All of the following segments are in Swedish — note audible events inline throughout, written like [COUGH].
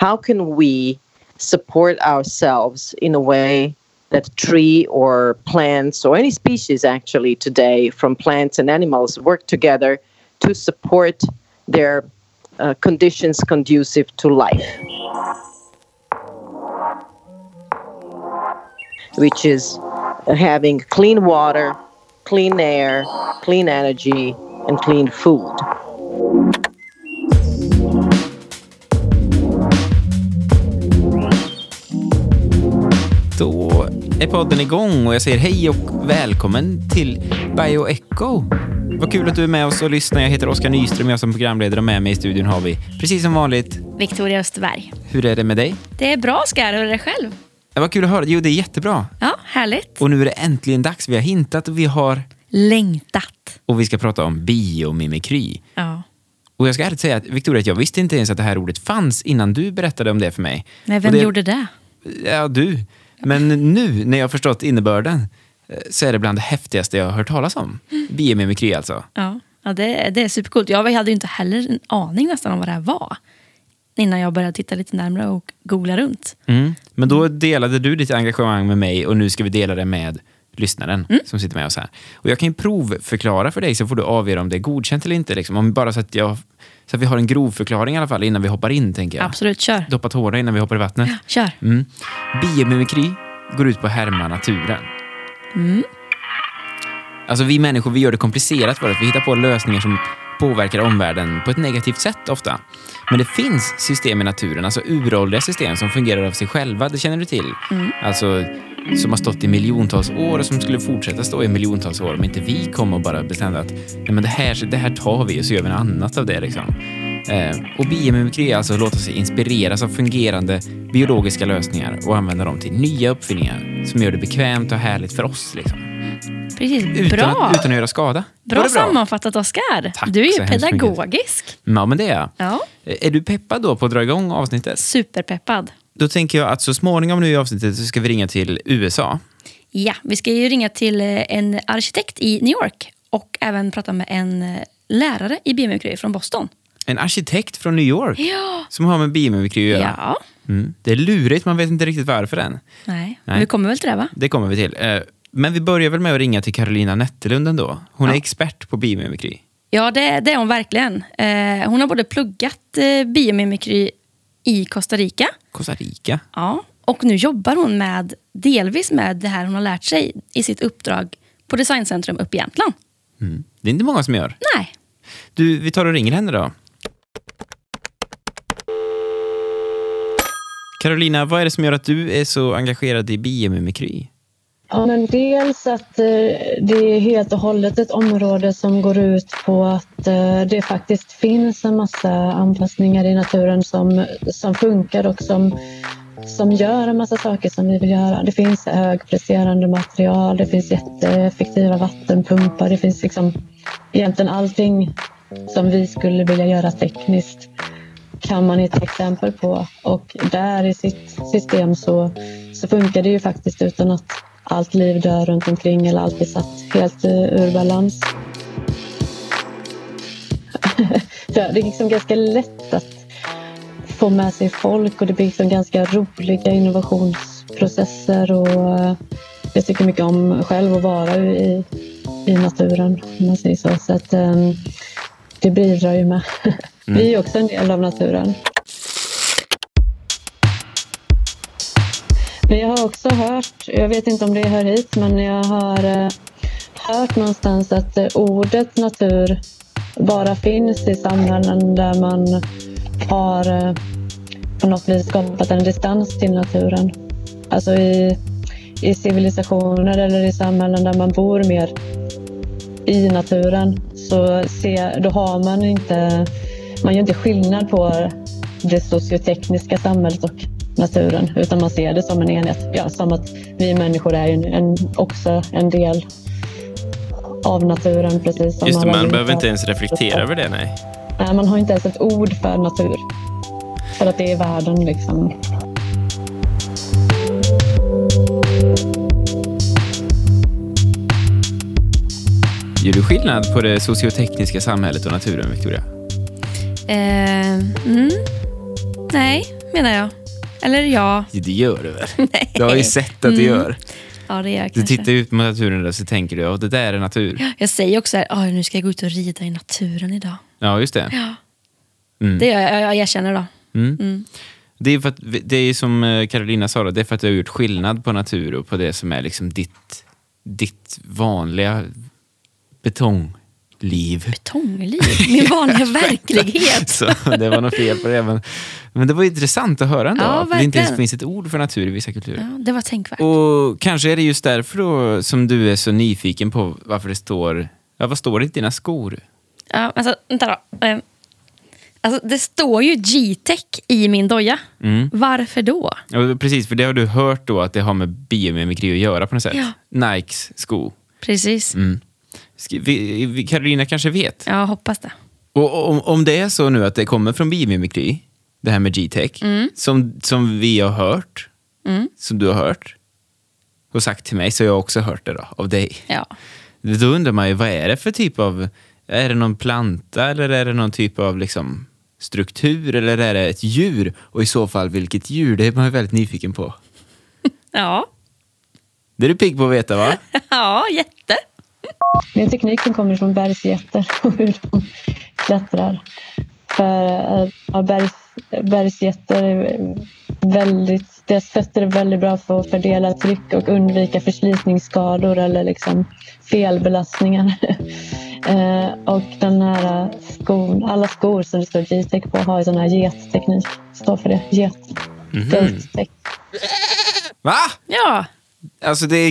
how can we support ourselves in a way that tree or plants or any species actually today from plants and animals work together to support their uh, conditions conducive to life? Which is having clean water clean air clean energy and clean food är podden igång och jag säger hej och välkommen till Bioecho. Vad kul att du är med oss och lyssnar. Jag heter Oskar Nyström, jag som programledare och med mig i studion har vi, precis som vanligt, Victoria Österberg. hur är det med dig? Det är bra Oskar, hur är det själv? Det var kul att höra. Jo, det är jättebra. Ja, härligt. Och nu är det äntligen dags. Vi har hintat och vi har... Längtat. Och vi ska prata om biomimikry. Ja. Och jag ska ärligt säga att Victoria, att jag visste inte ens att det här ordet fanns innan du berättade om det för mig. Nej, vem det, gjorde det? Ja, du. Men nu när jag har förstått innebörden eh, så är det bland det häftigaste jag har hört talas om. Biomimikry alltså. Ja, ja det, det är supercoolt. Jag hade ju inte heller en aning nästan om vad det här var. Innan jag började titta lite närmare och googla runt. Mm. Men då delade du ditt engagemang med mig och nu ska vi dela det med lyssnaren som sitter med oss här. Och jag kan ju provförklara för dig så får du avgöra om det är godkänt eller inte. Liksom. Om bara så att, jag, så att vi har en grov förklaring i alla fall innan vi hoppar in, tänker jag. Absolut, kör. Doppa tårna innan vi hoppar i vattnet. Kör. Mm. Biomimikry går ut på att härma naturen. Alltså vi människor vi gör det komplicerat för oss. Vi hittar på lösningar som påverkar omvärlden på ett negativt sätt ofta. Men det finns system i naturen, alltså uråldriga system som fungerar av sig själva. Det känner du till? Alltså som har stått i miljontals år och som skulle fortsätta stå i miljontals år om inte vi kom och bara bestämde att Nej, men det, här, det här tar vi och så gör vi något annat av det. Liksom. Eh, och biomimikry är alltså att låta sig inspireras av fungerande biologiska lösningar och använda dem till nya uppfinningar som gör det bekvämt och härligt för oss. Liksom. Precis. Utan, bra. Att, utan att göra skada. bra det sammanfattat Oskar. Du är ju pedagogisk. Ja, men det är jag. Ja. Är du peppad då på att dra igång avsnittet? Superpeppad. Då tänker jag att så småningom nu i avsnittet så ska vi ringa till USA. Ja, vi ska ju ringa till eh, en arkitekt i New York och även prata med en eh, lärare i biomimikry från Boston. En arkitekt från New York Ja. som har med biomimikry att göra. Ja. Mm. Det är lurigt, man vet inte riktigt varför än. Nej, Nej. vi kommer väl till det va? Det kommer vi till. Eh, Men vi börjar väl med att ringa till Carolina Nettelund ändå. Hon är Ja. expert på biomimikry. Ja, det, det är hon verkligen. Hon har både pluggat biomimikry i Costa Rica Costa Rica. ja, och nu jobbar hon med delvis med det här hon har lärt sig i sitt uppdrag på Designcentrum uppe i Jämtland. Mm. Det är inte många som gör. Nej, Du, vi tar och ringer henne då. Carolina, vad är det som gör att du är så engagerad i biomimikry? Ja, men dels att eh, det är helt och hållet ett område som går ut på att eh, det faktiskt finns en massa anpassningar i naturen som, som funkar och som, som gör en massa saker som vi vill göra. Det finns högpresterande material, det finns jätteeffektiva vattenpumpar, det finns liksom egentligen allting som vi skulle vilja göra tekniskt kan man ge exempel på. Och där i sitt system så, så funkar det ju faktiskt utan att allt liv dör runt omkring eller allt är satt helt eh, ur balans. [LAUGHS] det är liksom ganska lätt att få med sig folk och det blir liksom ganska roliga innovationsprocesser och eh, jag tycker mycket om själv att vara i, i naturen om man säger så. Så att eh, det bidrar ju med. [LAUGHS] Vi är också en del av naturen. Men jag har också hört, jag vet inte om det hör hit, men jag har eh, hört någonstans att eh, ordet natur bara finns i samhällen där man har eh, på något vis skapat en distans till naturen. Alltså i, i civilisationer eller i samhällen där man bor mer i naturen så se, då har man inte, man gör inte skillnad på det sociotekniska samhället och naturen utan man ser det som en enhet. Ja, som att vi människor är en, en, också en del av naturen precis som Just det, man behöver har. inte ens reflektera över det, nej. Nej, man har inte ens ett ord för natur. För att det är världen liksom. Gör du skillnad på det sociotekniska samhället och naturen, Victoria? Eh, mm. Nej, menar jag. Eller ja. Det gör du väl? [LAUGHS] Du har ju sett att du gör. Ja, det jag Du kanske. tittar ut mot naturen och så tänker du, det där är natur. Jag säger också här, "Oj, nu ska jag gå ut och rida i naturen idag. Ja, just det. Ja. Mm. Det gör jag, jag erkänner då. Mm. Det är, för att, det är som eh, Carolina sa, då, det är för att du har gjort skillnad på natur och på det som är liksom ditt, ditt vanliga betongliv. Betongliv, min vanliga [LAUGHS] verklighet. Så det var något fel på det. Men, men det var intressant att höra ändå. Ja, att det inte ens finns ett ord för natur i vissa kulturer. Ja, det var tänkvärt. Och kanske är det just därför då som du är så nyfiken på varför det står... Ja, vad står det i dina skor? Ja, alltså, vänta då. Eh, Alltså, det står ju G-tech i min doja. Mm. Varför då? Ja, precis, för det har du hört då att det har med biomimikri att göra på något sätt. Ja. Nikes sko. Precis. Mm. Carolina kanske vet. Jag hoppas det. Och om, om det är så nu att det kommer från biomimikri, det här med G-tech, som, som vi har hört, som du har hört och sagt till mig, så har jag också hört det då, av dig. Ja. Då undrar man ju, vad är det för typ av... Är det någon planta eller är det någon typ av liksom, struktur eller är det ett djur? Och i så fall vilket djur? Det är man ju väldigt nyfiken på. [LAUGHS] Ja. Det är du pigg på att veta va? [LAUGHS] ja, jätte. Det är en teknik som kommer från bergsgetter [LAUGHS] och hur de klättrar. För eh, ja, bergs, bergsgetter är väldigt, deras fötter är väldigt bra för att fördela tryck och undvika förslitningsskador eller liksom felbelastningar. [LAUGHS] Eh, och den här skon, alla skor som det står G-tech på har ju sån här getteknik. Står för det. Get. Gate-tech. Va? Ja, Alltså det är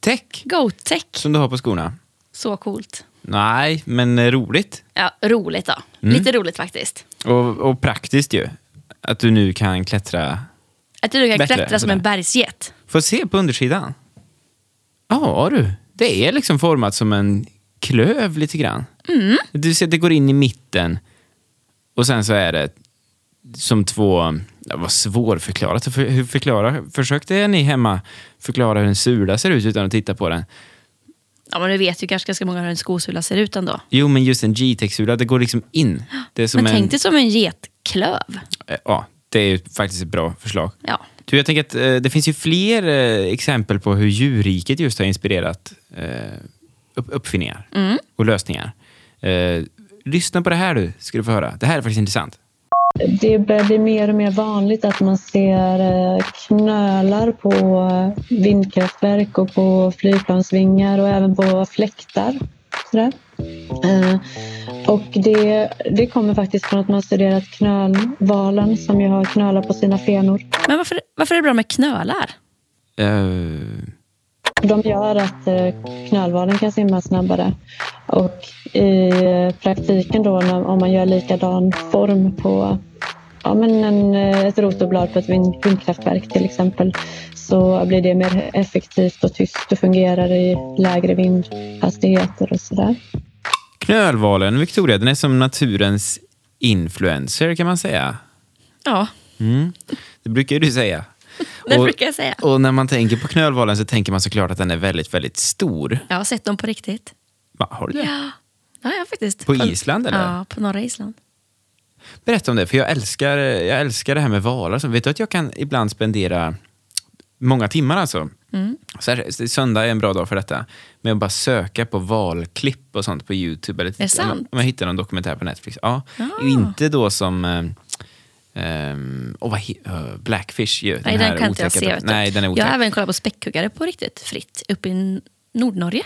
Goat-tech Goat-tech. som du har på skorna? Så coolt. Nej, men roligt. Ja, roligt då. Mm. Lite roligt faktiskt. Och, och praktiskt ju. Att du nu kan klättra. Att du kan Bättre, klättra som en bergsget. Få se på undersidan. Ja du, det är liksom format som en klöv lite grann. Du ser att det går in i mitten och sen så är det som två, det var svårförklarat. För, hur förklara, försökte ni hemma förklara hur en sula ser ut utan att titta på den? Ja, men du vet ju kanske ganska många hur en skosula ser ut ändå. Jo, men just en G-Tech-sula, det går liksom in. Det är som Men en, tänk dig som en getklöv. Eh, Ja, det är ju faktiskt ett bra förslag. Ja. Du, jag tänker att eh, det finns ju fler eh, exempel på hur djurriket just har inspirerat upp, uppfinningar och lösningar. Lyssna på det här du, ska du få höra. Det här är faktiskt intressant. Det börjar bli mer och mer vanligt att man ser eh, knölar på eh, vindkraftverk och på flygplansvingar och även på fläktar. Sådär. Eh, Och det, det kommer faktiskt från att man studerat knölvalen som ju har knölar på sina fenor. Men varför, varför är det bra med knölar? Eh, De gör att knölvalen kan simma snabbare. Och i praktiken då när, om man gör likadan form på ja, men en, eh, ett rotorblad på ett vind, vindkraftverk till exempel så blir det mer effektivt och tyst och fungerar i lägre vindhastigheter och sådär. knölvalen, Victoria, den är som naturens influencer kan man säga. Ja, Mm. Det brukar du säga. det Och- brukar jag säga. Och när man tänker på knölvalen så tänker man såklart att den är väldigt, väldigt stor. Jag har sett dem på riktigt. Va, har du det? Ja, ja, ja faktiskt. På Island, eller? Ja, på norra Island. Berätta om det, för jag älskar, jag älskar det här med valar. Så vet du att jag kan ibland spendera många timmar alltså. Mm. Så här, söndag är en bra dag för detta. Med att bara söka på valklipp och sånt på YouTube. Eller det sant? Om jag hittar någon dokumentär på Netflix. Ja. Ah. Inte då som... Um, oh, vad uh, Blackfish ju. Nej, här den kan inte jag se. Nej, den är jag har även kollat på späckhuggare på riktigt fritt uppe i Nordnorge.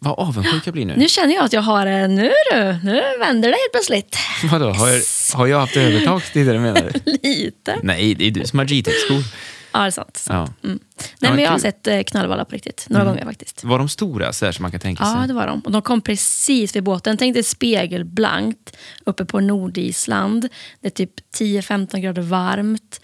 Vad avundsjuk jag blir nu. Nu känner jag att jag har en... Nu du, nu vänder det helt plötsligt. Vadå, har jag, har jag haft övertag tidigare menar du? [LAUGHS] Lite. Nej, det är du som har GTX-skor. Ja, det är sant. sant. Ja. Mm. Ja, Nej, men jag har. Mm. sett eh, knallvallar på riktigt. Några gånger faktiskt. Var de stora så här som man kan tänka sig? Ja, det var de. Och de kom precis vid båten. Tänk dig spegelblankt uppe på Nordisland. Det är typ 10-15 grader varmt.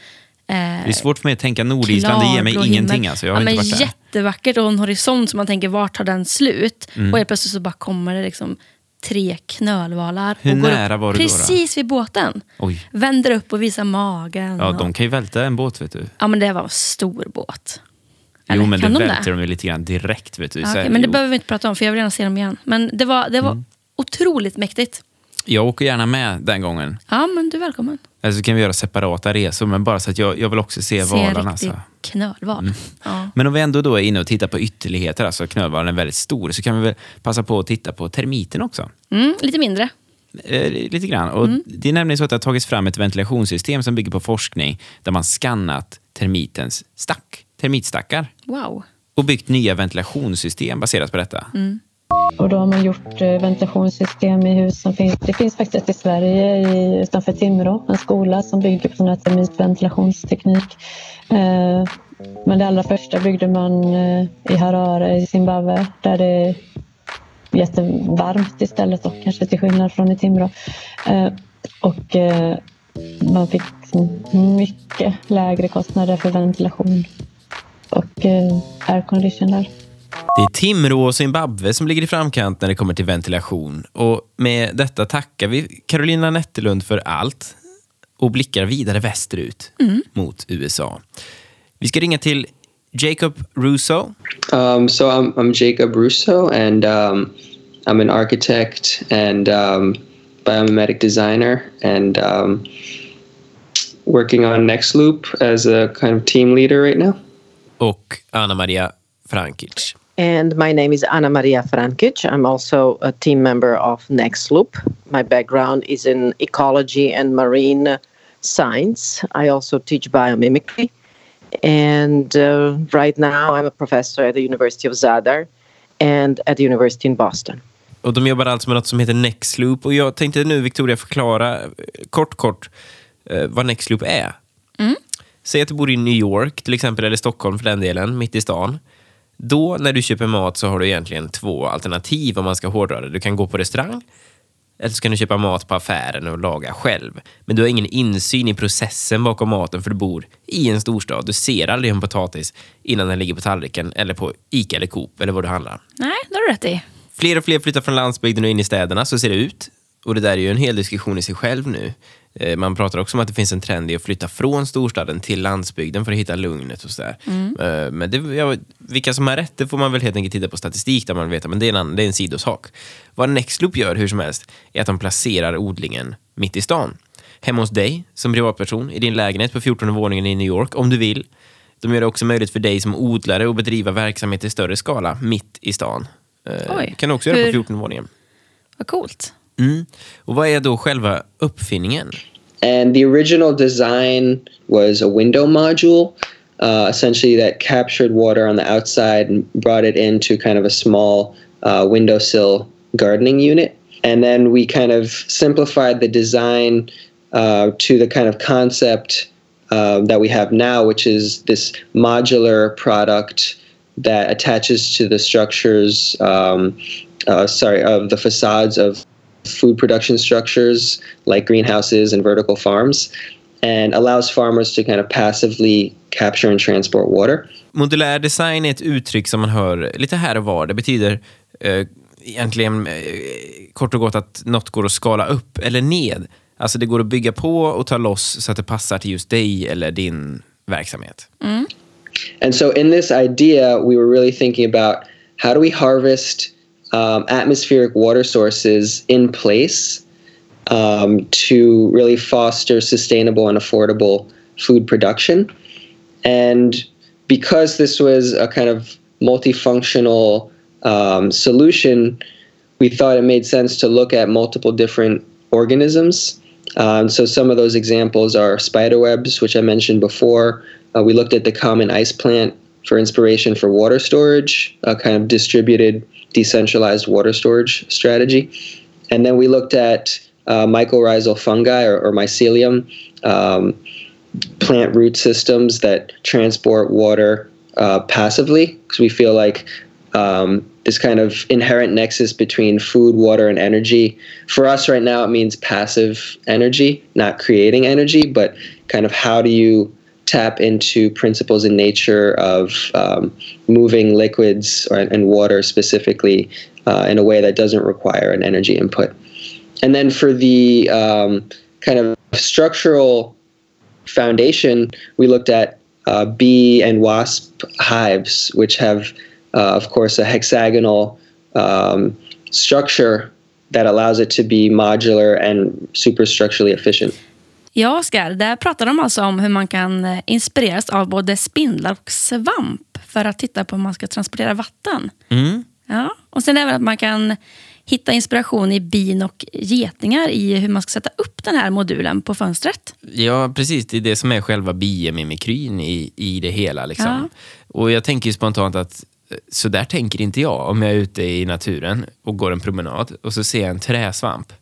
Eh, Det är svårt för mig att tänka Nordisland, det ger mig ingenting himmel. alltså. Jag har ja, inte varit där. Jättevackert och en horisont som man tänker, vart tar den slut? Mm. Och helt plötsligt så bara kommer det liksom tre knölvalar. Hur och går nära upp var du då? Precis vid båten. Oj. Vänder upp och visar magen. Ja, och... de kan ju välta en båt vet du. ja, men det var en stor båt. jo, Eller, men kan det de välter de ju lite grann direkt vet du. Ja, här, men det jo. behöver vi inte prata om, för jag vill gärna se dem igen. Men det var, det var Mm. otroligt mäktigt. Jag åker gärna med den gången. Ja, men du är välkommen. Eller så kan vi göra separata resor, men bara så att jag, jag vill också se Se en valarna. riktig Alltså. knölval. Ja. Men om vi ändå då är inne och tittar på ytterligheter, alltså knölvalen är väldigt stor, så kan vi väl passa på att titta på termiten också. Mm, lite mindre. Eh, lite grann. Och Det är nämligen så att det har tagits fram ett ventilationssystem som bygger på forskning där man skannat termitens stack, termitstackar Wow. och byggt nya ventilationssystem baserat på detta. Och då har man gjort eh, ventilationssystem i hus som finns. Det finns faktiskt i Sverige i, utanför Timrå, en skola som bygger på sån här termitventilationsteknik. Eh, men det allra första byggde man eh, i Harare i Zimbabwe där det är jättevarmt istället och kanske till skillnad från i Timrå. Eh, och eh, man fick mycket lägre kostnader för ventilation och eh, aircondition där. Det är Timrå och Zimbabwe som ligger i framkant när det kommer till ventilation. Och med detta tackar vi Carolina Nettelund för allt och blickar vidare västerut mot USA. Vi ska ringa till Jacob Russo. Um, so I'm, I'm Jacob Russo, and um, I'm an architect and um, biomimetic designer, and um, working on Nextloop as a kind of team leader right now. och Anna Maria Frankic. And my name is Anna Maria Frankic. I'm also a team member of Nextloop. My background is in ecology and marine science. I also teach biomimicry. And uh, right now, I'm a professor at the University of Zadar and at the University in Boston. Och de jobbar alltså med något som heter Nextloop. Och jag tänkte nu, Victoria, förklara eh, kort, kort eh, vad Nextloop är. Säg att du bor i New York, till exempel, eller Stockholm för den delen, mitt i stan. Då, när du köper mat, så har du egentligen två alternativ om man ska hårdra det. Du kan gå på restaurang, eller så kan du köpa mat på affären och laga själv. Men du har ingen insyn i processen bakom maten för du bor i en storstad. Du ser aldrig en potatis innan den ligger på tallriken eller på Ica eller Coop eller vad du handlar. Nej, det har du rätt i. Fler och fler flyttar från landsbygden och in i städerna, så ser det ut. Och det där är ju en hel diskussion i sig själv nu. Eh, Man pratar också om att det finns en trend i att flytta från storstaden till landsbygden för att hitta lugnet och sådär. Eh, Men det, ja, vilka som har rätt, det får man väl helt enkelt titta på statistik där man vet, men det är en, annan- det är en sidosak. Vad Nextloop gör hur som helst är att de placerar odlingen mitt i stan. Hemma hos dig som privatperson i din lägenhet på 14 våningen i New York om du vill. De gör det också möjligt för dig som odlare att bedriva verksamhet i större skala mitt i stan. Eh, Oj. kan du också göra på Hur- 14 våningen. Vad coolt. Mm. Och vad är då själva uppfinningen? And the original design was a window module, uh, essentially that captured water on the outside and brought it into kind of a small uh, windowsill gardening unit. And then we kind of simplified the design uh, to the kind of concept uh, that we have now, which is this modular product that attaches to the structures, um, uh, sorry, of the facades of food production structures like greenhouses and vertical farms and allows farmers to kind of passively capture and transport water. Modulär design är ett uttryck som man hör lite här och var. Det betyder eh, egentligen eh, kort och gott att något går att skala upp eller ned. Alltså det går att bygga på och ta loss så att det passar till just dig eller din verksamhet. And so, in this idea, we were really thinking about how do we harvest um, atmospheric water sources in place um, to really foster sustainable and affordable food production. And because this was a kind of multifunctional um, solution, we thought it made sense to look at multiple different organisms. Um, so some of those examples are spiderwebs, which I mentioned before. Uh, we looked at the common ice plant for inspiration for water storage, a kind of distributed, decentralized water storage strategy. And then we looked at uh, mycorrhizal fungi or, or mycelium, um, plant root systems that transport water uh, passively, because we feel like um, this kind of inherent nexus between food, water, and energy. For us right now, it means passive energy, not creating energy, but kind of how do you tap into principles in nature of um, moving liquids or, and water specifically uh, in a way that doesn't require an energy input. And then for the um, kind of structural foundation, we looked at uh, bee and wasp hives, which have, uh, of course, a hexagonal um, structure that allows it to be modular and super structurally efficient. Ja, Oskar, där pratar de alltså om hur man kan eh, inspireras av både spindlar och svamp för att titta på hur man ska transportera vatten. Mm. Ja. Och sen även att man kan hitta inspiration i bin och getingar i hur man ska sätta upp den här modulen på fönstret. Ja, precis. Det är det som är själva biomimikrin i, i det hela. Liksom. Ja. Och jag tänker spontant att eh, så där tänker inte jag om jag är ute i naturen och går en promenad och så ser jag en träsvamp.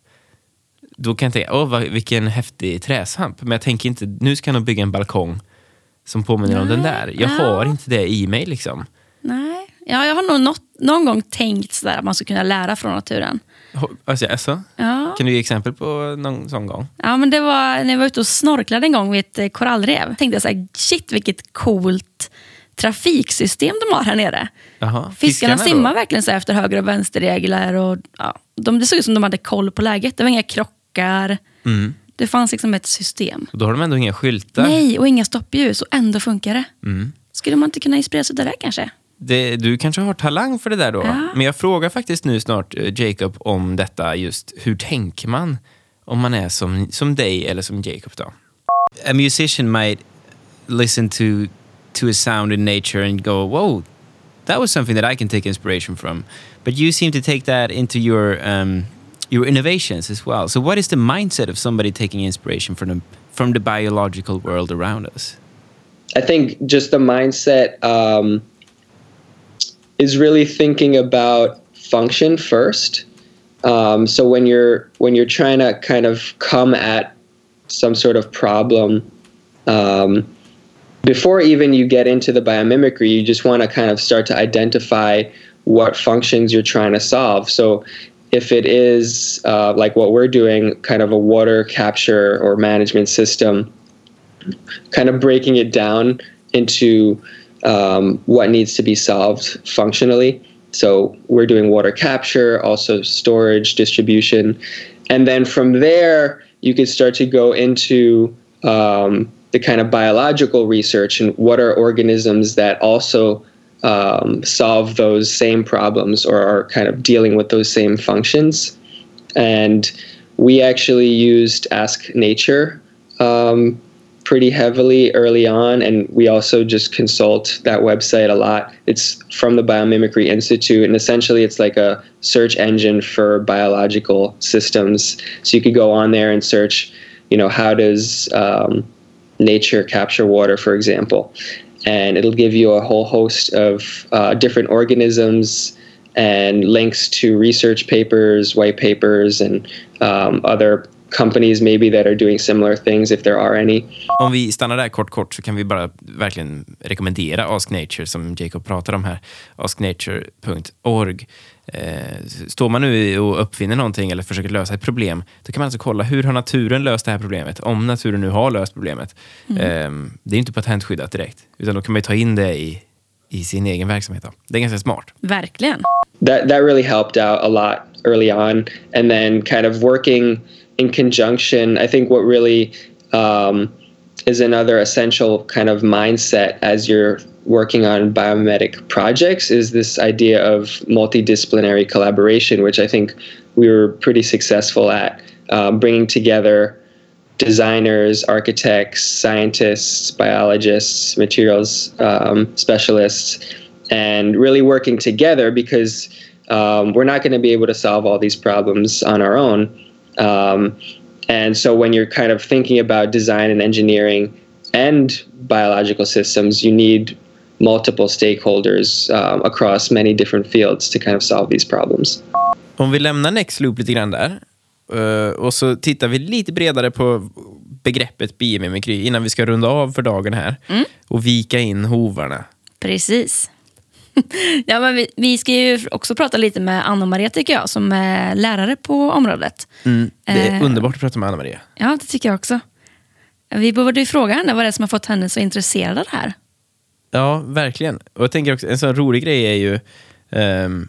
Då kan jag tänka, åh vad, vilken häftig träsvamp. Men jag tänker inte, nu ska jag nog bygga en balkong som påminner om den där. Jag Ja. har inte det i mig liksom. Nej, ja, jag har nog något, någon gång tänkt sådär att man ska kunna lära från naturen. Alltså, alltså, Ja. kan du ge exempel på någon sån gång? Ja, men det var när jag var ute och snorklade en gång vid ett eh, korallrev. tänkte jag så här, shit vilket coolt trafiksystem de har här nere. Jaha, Fiskarna, då? simmar verkligen så efter höger och vänsterregler. Och, ja, de, det såg ut som de hade koll på läget. Det var inga krockar. Mm. Det fanns liksom ett system. Och då har de ändå inga skyltar. Nej, och inga stoppljus. Och ändå funkar det. Mm. Skulle man inte kunna inspireras av det där kanske? Det, du kanske har talang för det där då? Ja. Men jag frågar faktiskt nu snart eh, Jacob om detta just. Hur tänker man om man är som, som dig eller som Jacob då? A musician might listen to, to a sound in nature and go, whoa, that was something that I can take inspiration from. But you seem to take that into your, um, your innovations as well. So what is the mindset of somebody taking inspiration from the, from the biological world around us? I think just the mindset um, is really thinking about function first. Um, so when you're when you're trying to kind of come at some sort of problem, um, before even you get into the biomimicry, you just want to kind of start to identify what functions you're trying to solve. So if it is uh, like what we're doing, kind of a water capture or management system, kind of breaking it down into um, what needs to be solved functionally. So we're doing water capture, also storage, distribution, and then from there you could start to go into um, the kind of biological research and what are organisms that also um, solve those same problems or are kind of dealing with those same functions. And we actually used Ask Nature um, pretty heavily early on, and we also just consult that website a lot. It's from the Biomimicry Institute, and essentially it's like a search engine for biological systems. So you could go on there and search, you know, how does um, nature capture water, for example, and it'll give you a whole host of uh, different organisms and links to research papers, white papers, and um, other companies maybe that are doing similar things if there are any. Om vi stannar där kort, kort så kan vi bara verkligen rekommendera Ask Nature som Jacob pratar om här. asknature.org. Eh, står man nu och uppfinner någonting eller försöker lösa ett problem, då kan man alltså kolla hur har naturen löst det här problemet? Om naturen nu har löst problemet. Eh, det är inte patentskyddat direkt, utan då kan man ju ta in det i, i sin egen verksamhet. Då. Det är ganska smart. Verkligen. that that really helped out a lot early on and then kind of working in conjunction i think what really um, is another essential kind of mindset as you're working on biomedic projects is this idea of multidisciplinary collaboration which i think we were pretty successful at um, bringing together designers, architects, scientists, biologists, materials um, specialists, and really working together because um, we're not going to be able to solve all these problems on our own. And so when you're kind of thinking about design and engineering and biological systems, you need multiple stakeholders um, across many different fields to kind of solve these problems. Om vi lämnar Nextloop lite grann där eh, och så tittar vi lite bredare på begreppet biomimikry innan vi ska runda av för dagen här och vika in hovarna. Precis. [LAUGHS] ja, men vi, vi ska ju också prata lite med Anna-Maria tycker jag, som är lärare på området. Det är Eh. underbart att prata med Anna-Maria. Ja, det tycker jag också. Vi borde ju fråga henne vad det är som har fått henne så intresserad av det här. Ja, verkligen. Och jag tänker också, en sån rolig grej är ju, ehm,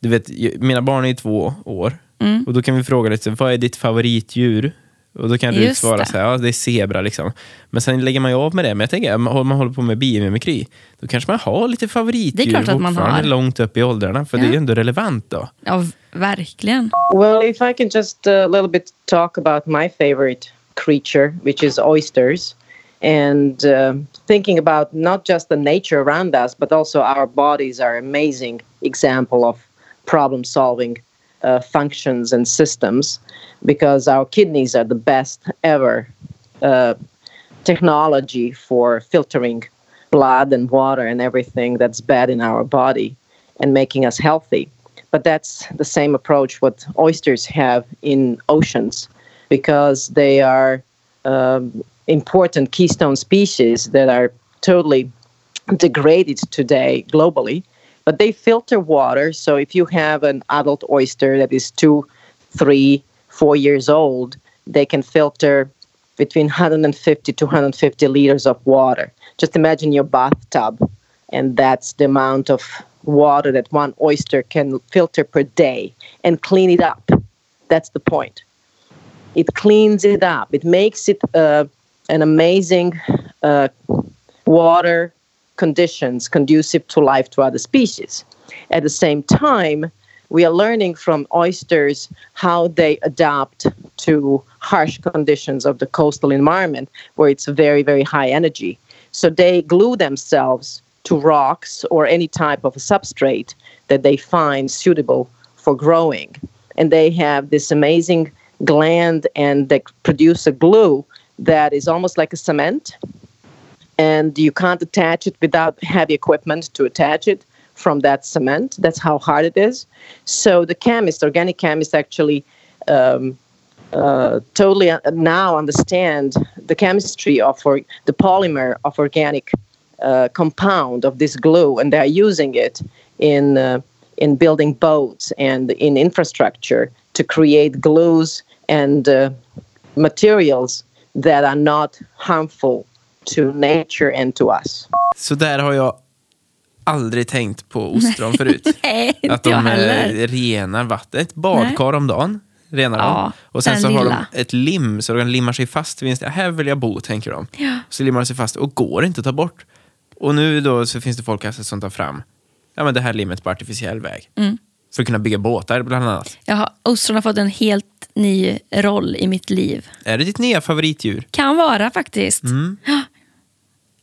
du vet, mina barn är ju två år och då kan vi fråga lite, vad är ditt favoritdjur? Och då kan du Just svara det. så här, ja det är zebra liksom. Men sen lägger man ju av med det. Men jag tänker, om man håller på med biomimikry, då kanske man har lite favoritdjur Det är klart att man har. långt upp i åldrarna, för det är ju ändå relevant då. Ja, verkligen. Well, if I can just a little bit talk about my favorite creature, which is oysters, and uh, thinking about not just the nature around us, but also our bodies are amazing example of problem solving uh, functions and systems because our kidneys are the best ever uh, technology for filtering blood and water and everything that's bad in our body and making us healthy. But that's the same approach what oysters have in oceans because they are um, important keystone species that are totally degraded today globally. But they filter water. So if you have an adult oyster that is two, three, four years old, they can filter between 150 to 150 liters of water. Just imagine your bathtub, and that's the amount of water that one oyster can filter per day and clean it up. That's the point. It cleans it up. It makes it uh, an amazing uh, water conditions conducive to life to other species. At the same time, we are learning from oysters how they adapt to harsh conditions of the coastal environment where it's very, very high energy. So they glue themselves to rocks or any type of a substrate that they find suitable for growing. And they have this amazing gland and they produce a glue that is almost like a cement. And you can't attach it without heavy equipment to attach it from that cement. That's how hard it is. So the chemist, organic chemist, actually um, uh, totally now understand the chemistry of the polymer of organic uh, compound of this glue, and they're using it in uh, in building boats and in infrastructure to create glues and uh, materials that are not harmful to nature and to us. Så där har jag aldrig tänkt på ostron förut. [LAUGHS] Nej, Att de eh, heller. renar vatten. Ett badkar om dagen renar de. Ja, Och sen så har de lilla. ett lim så de limmar sig fast. vid en sten. Här vill jag bo, tänker de. Ja. Så limmar de sig fast och går inte att ta bort. Och nu då så finns det folk alltså som tar fram ja, men det här limmet på artificiell väg. Mm. För att kunna bygga båtar bland annat. Jag har, ostron har fått en helt ny roll i mitt liv. Är det ditt nya favoritdjur? Kan vara faktiskt. Mm.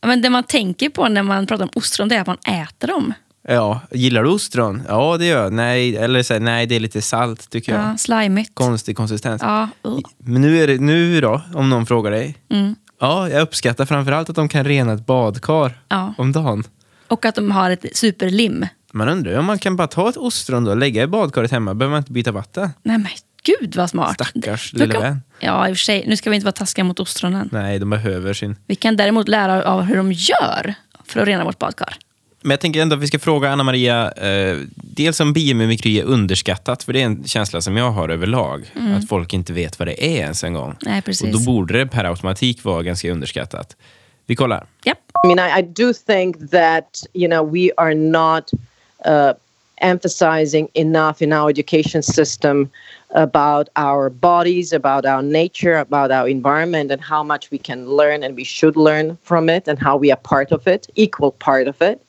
Men det man tänker på när man pratar om ostron det är att man äter dem. Ja, gillar du ostron? Ja, det gör jag. Nej, eller så här, nej, det är lite salt tycker jag. Ja, slimigt. Konstig konsistens. Ja, uh. Men nu är det nu då, om någon frågar dig. Mm. Ja, jag uppskattar framförallt att de kan rena ett badkar Ja. om dagen. Och att de har ett superlim. Man undrar ju om man kan bara ta ett ostron då och lägga i badkaret hemma. behöver man inte byta vatten. Nej men gud vad smart. Stackars kan- vän. Ja, i och för sig. Nu ska vi inte vara taskiga mot ostronen. Nej, de behöver sin... Vi kan däremot lära av hur de gör för att rena vårt badkar. Men jag tänker ändå att vi ska fråga Anna-Maria, eh, dels om biomimikry är underskattat, för det är en känsla som jag har överlag. Att folk inte vet vad det är ens en gång. Mm. Nej, precis. Och då borde det per automatik vara ganska underskattat. Vi kollar. Japp. I mean, I, I do think that you know we are not uh, emphasizing enough in our education system about our bodies, about our nature, about our environment, and how much we can learn and we should learn from it, and how we are part of it, equal part of it.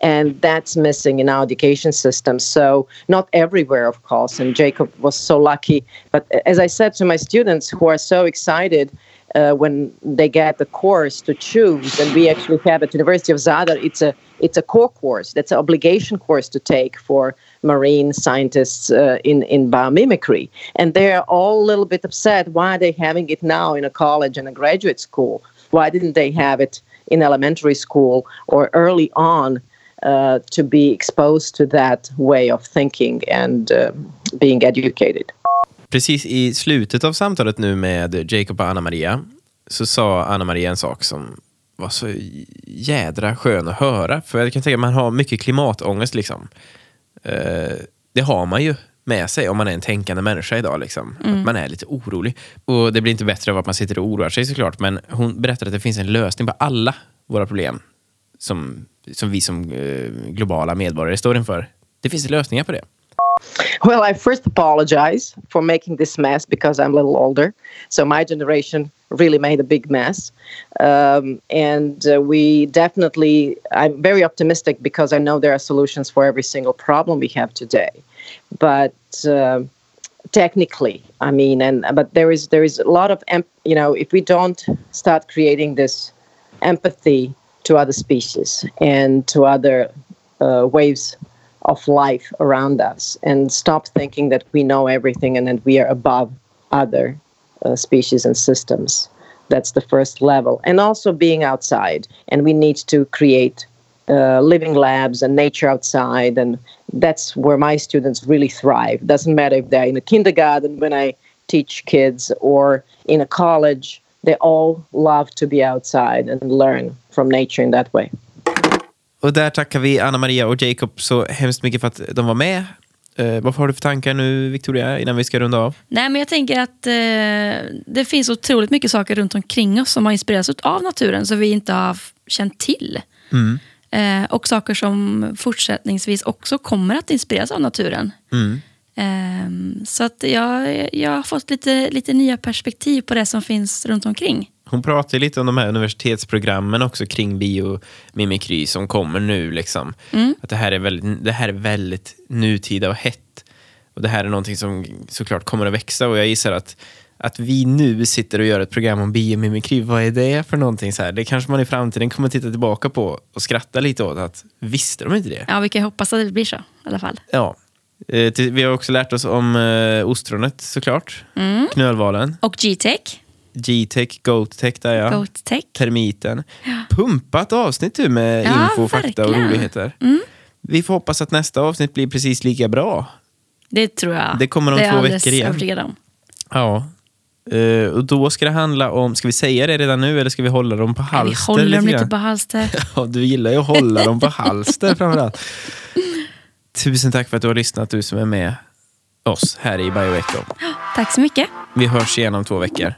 And that's missing in our education system. So, not everywhere, of course. And Jacob was so lucky. But as I said to my students who are so excited uh, when they get the course to choose, and we actually have at University of Zadar, it's a it's a core course. That's an obligation course to take for marine scientists uh, in in biomimicry, and they're all a little bit upset. Why are they having it now in a college and a graduate school? Why didn't they have it in elementary school or early on uh, to be exposed to that way of thinking and uh, being educated? Precis i slutet av samtalet nu med Jacob och Anna-Maria så sa Anna-Maria en sak som var så jädra skön att höra. För jag kan tänka att man har mycket klimatångest. Liksom. Eh, det har man ju med sig om man är en tänkande människa idag. Liksom. Att man är lite orolig. Och Det blir inte bättre av att man sitter och oroar sig såklart. Men hon berättade att det finns en lösning på alla våra problem som, som vi som eh, globala medborgare står inför. Det finns lösningar på det. Well, I first apologize for making this mess because I'm a little older. So my generation really made a big mess. Um, and uh, we definitely, I'm very optimistic because I know there are solutions for every single problem we have today. But uh, technically i mean and but there is there is a lot of you know if we don't start creating this empathy to other species and to other uh, waves of life around us and stop thinking that we know everything and that we are above other uh, species and systems. That's the first level. And also being outside. And we need to create uh, living labs and nature outside. And that's where my students really thrive. Doesn't matter if they're in a kindergarten when i teach kids or in a college. They all love to be outside and learn from nature in that way Och där tackar vi Anna Maria och Jacob så hemskt mycket för att de var med. Eh, vad har du för tankar nu, Victoria, innan vi ska runda av? Nej, men jag tänker att eh, det finns otroligt mycket saker runt omkring oss som har inspirerats av naturen som vi inte har känt till. Eh, och saker som fortsättningsvis också kommer att inspireras av naturen. Eh, så att jag, jag har fått lite, lite nya perspektiv på det som finns runt omkring. Hon pratar lite om de här universitetsprogrammen också kring biomimikry som kommer nu. Liksom. Att det här, är väldigt, det här är väldigt nutida och hett. Och det här är någonting som såklart kommer att växa och jag gissar att att vi nu sitter och gör ett program om biomimikry, vad är det för någonting? Så här? Det kanske man i framtiden kommer att titta tillbaka på och skratta lite åt. att Visste de inte det? Ja, vi kan hoppas att det blir så i alla fall. Ja. Eh, Vi har också lärt oss om eh, ostronet såklart. Knölvalen. Och G-Tech, G-tech, Goat-tech där ja. Goat-Tech. Termiten. Pumpat avsnitt du med Ja, info, fakta och roligheter. Vi får hoppas att nästa avsnitt blir precis lika bra. Det tror jag. Det kommer om jag två veckor igen. om. Ja. Eh, och då ska det handla om, ska vi säga det redan nu eller ska vi hålla dem på Nej, vi halster? håller dem lite på halster. [LAUGHS] Ja, du gillar ju att hålla dem på halster [LAUGHS] framförallt. Tusen tack för att du har lyssnat, du som är med oss här i Bioecho. Tack så mycket. Vi hörs igen om två veckor.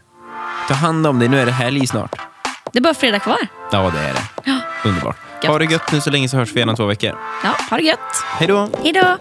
Ta hand om dig. Nu är det helg snart. Det är bara fredag kvar. Ja, det är det. Ja. Underbart. Gött. Ha det gött nu så länge så hörs vi igen om två veckor. Ja, ha det gött. Hej då. Hej då.